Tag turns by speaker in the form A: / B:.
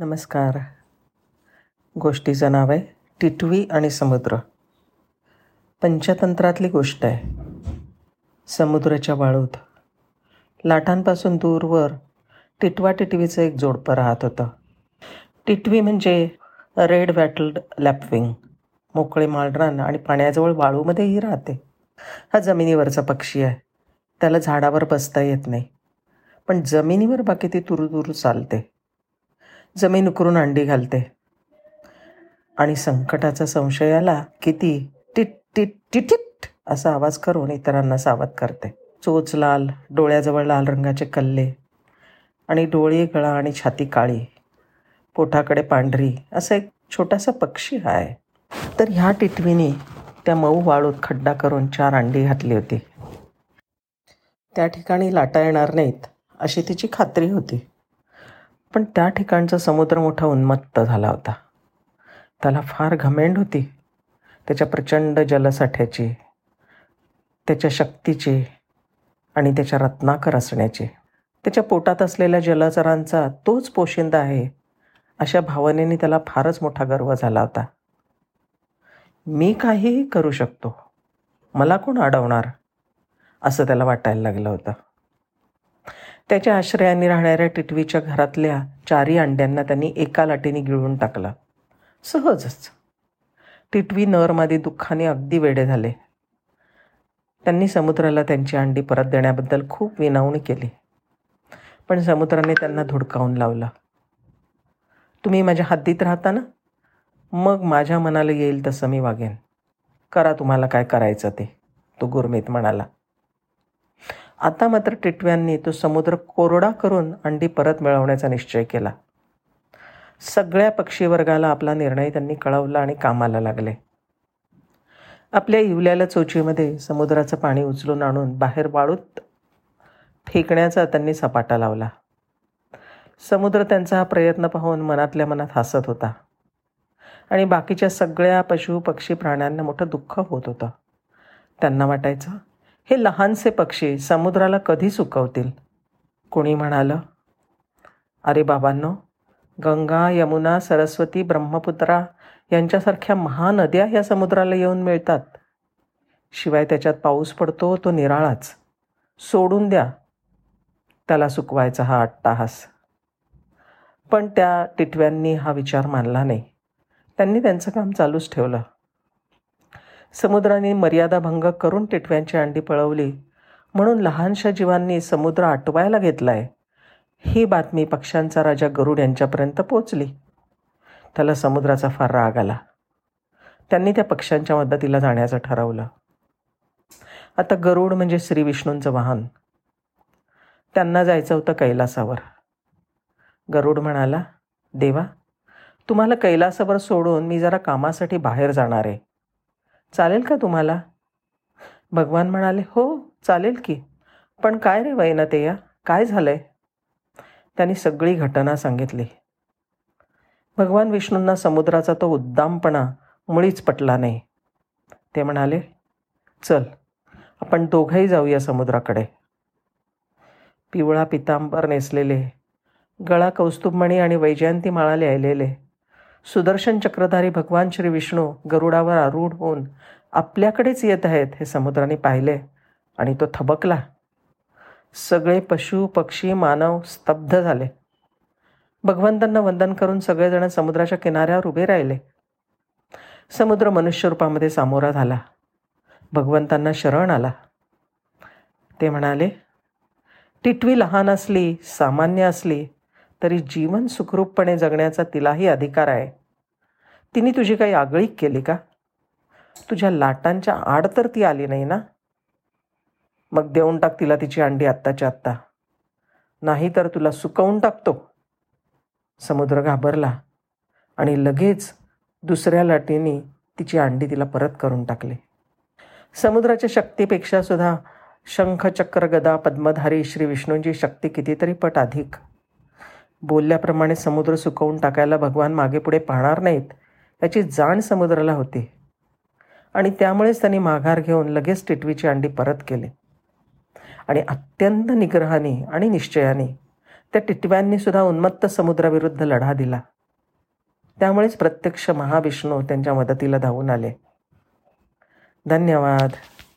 A: नमस्कार. गोष्टीचं नाव आहे टिटवी आणि समुद्र. पंचतंत्रातली गोष्ट आहे. समुद्राच्या वाळूत. लाटांपासून दूरवर टिटवा टिटवीचं एक जोडपं राहत होतं. टिटवी म्हणजे रेड वॅटल्ड लॅपविंग. मोकळे माळरान आणि पाण्याजवळ वाळूमध्येही राहते. हा जमिनीवरचा पक्षी आहे. त्याला झाडावर बसता येत नाही. पण जमिनीवर बाकी ती तुरुतुरू चालते. जमीन उकरून अंडी घालते. आणि संकटाचा संशय आला की ती टिट टिट टिटिट असा आवाज करून इतरांना सावध करते. चोच लाल डोळ्याजवळ लाल रंगाचे कल्ले आणि डोळे गळा आणि छाती काळी. पोटाकडे पांढरी असा एक छोटासा पक्षी आहे तर ह्या टिटवीने त्या मऊ वाळूत खड्डा करून चार अंडी घातली होती. त्या ठिकाणी लाटा येणार नाहीत अशी तिची खात्री होती. पण त्या ठिकाणचा समुद्र मोठा उन्मत्त झाला होता. त्याला फार घमेंड होती. त्याच्या प्रचंड जलसाठ्याची त्याच्या शक्तीची आणि त्याच्या रत्नाकर असण्याची. त्याच्या पोटात असलेल्या जलचरांचा तोच पोशिंदा आहे. अशा भावनेने त्याला फारच मोठा गर्व झाला होता. मी काहीही करू शकतो. मला कोण अडवणार? असं त्याला वाटायला लागलं होतं. त्याच्या आश्रयाने राहणाऱ्या टिटवीच्या घरातल्या चारी अंड्यांना त्यांनी एका लाटेने गिळून टाकलं. सहजच. टिटवी नरमादी दुःखाने अगदी वेडे झाले. त्यांनी समुद्राला त्यांची अंडी परत देण्याबद्दल खूप विनावणी केली. पण समुद्राने त्यांना धुडकावून लावलं. तुम्ही माझ्या हद्दीत राहता ना? मग माझ्या मनाला येईल तसं मी वागेन. करा तुम्हाला काय करायचं ते तो गुरमीत म्हणाला. आता मात्र टिटव्यांनी तो समुद्र कोरडा करून अंडी परत मिळवण्याचा निश्चय केला. सगळ्या पक्षीवर्गाला आपला निर्णय त्यांनी कळवला आणि कामाला लागले. आपल्या इवल्याला चोचीमध्ये समुद्राचं पाणी उचलून आणून बाहेर वाळूत फेकण्याचा त्यांनी सपाटा लावला. समुद्र त्यांचा हा प्रयत्न पाहून मनातल्या मनात हसत होता. आणि बाकीच्या सगळ्या पशु पक्षी प्राण्यांना मोठं दुःख होत होतं. त्यांना वाटायचं हे लहानसे पक्षी समुद्राला कधी सुकवतील? कोणी म्हणालं? अरे बाबांनो गंगा यमुना सरस्वती ब्रह्मपुत्रा यांच्यासारख्या महानद्या या समुद्राला येऊन मिळतात. शिवाय त्याच्यात पाऊस पडतो तो निराळाच. सोडून द्या. त्याला सुकवायचा हा अट्टाहास. पण त्या टिटव्यांनी हा विचार मानला नाही. त्यांनी त्यांचं काम चालूच ठेवलं. समुद्राने मर्यादा भंग करून टिटव्यांची अंडी पळवली. म्हणून लहानशा जीवांनी समुद्र आटवायला घेतलाय. ही बातमी पक्ष्यांचा राजा गरुड यांच्यापर्यंत पोचली त्याला समुद्राचा फार राग आला. त्यांनी त्या पक्ष्यांच्या मदतीला जाण्याचं ठरवलं. आता गरुड म्हणजे श्री विष्णूंचं वाहन. त्यांना जायचं होतं कैलासावर. गरुड म्हणाला देवा तुम्हाला कैलासावर सोडून मी जरा कामासाठी बाहेर जाणार आहे. चालेल का तुम्हाला? भगवान म्हणाले हो चालेल की. पण काय रे वैनतेया? काय झालंय? त्यांनी सगळी घटना सांगितली. भगवान विष्णूंना समुद्राचा तो उद्दामपणा मुळीच पटला नाही. ते म्हणाले चल आपण दोघंही जाऊया समुद्राकडे. पिवळा पितांबर नेसलेले गळा कौस्तुभमणी आणि वैजयंती माळा लिहिलेले सुदर्शन चक्रधारी भगवान श्री विष्णू गरुडावर आरूढ होऊन आपल्याकडेच येत आहेत हे समुद्राने पाहिले आणि तो थबकला. सगळे पशु पक्षी मानव स्तब्ध झाले. भगवंतांना वंदन करून सगळेजण समुद्राच्या किनाऱ्यावर उभे राहिले. समुद्र मनुष्य रूपामध्ये सामोरा झाला. भगवंतांना शरण आला. ते म्हणाले टिटवी लहान असली सामान्य असली तरी जीवन सुखरूपपणे जगण्याचा तिलाही अधिकार आहे. तिने तुझी काही आगळीक केली का? तुझ्या लाटांच्या आड तर ती आली नाही ना? मग देऊन टाक तिला तिची अंडी आत्ताच्या आत्ता. नाही तर तुला सुकवून टाकतो. समुद्र घाबरला आणि लगेच दुसऱ्या लाटेने तिची अंडी तिला परत करून टाकली. समुद्राच्या शक्तीपेक्षा सुद्धा शंख चक्र गदा पद्मधारी श्री विष्णूंची शक्ती कितीतरी पट अधिक. बोलल्याप्रमाणे समुद्र सुकवून टाकायला भगवान मागे पुढे पाहणार नाहीत याची जाण समुद्राला होती. आणि त्यामुळेच त्यांनी माघार घेऊन लगेच टिटवीची अंडी परत केली. आणि अत्यंत निग्रहाने आणि निश्चयाने त्या टिटव्यांनी सुद्धा उन्मत्त समुद्राविरुद्ध लढा दिला. त्यामुळेच प्रत्यक्ष महाविष्णू त्यांच्या मदतीला धावून आले. धन्यवाद.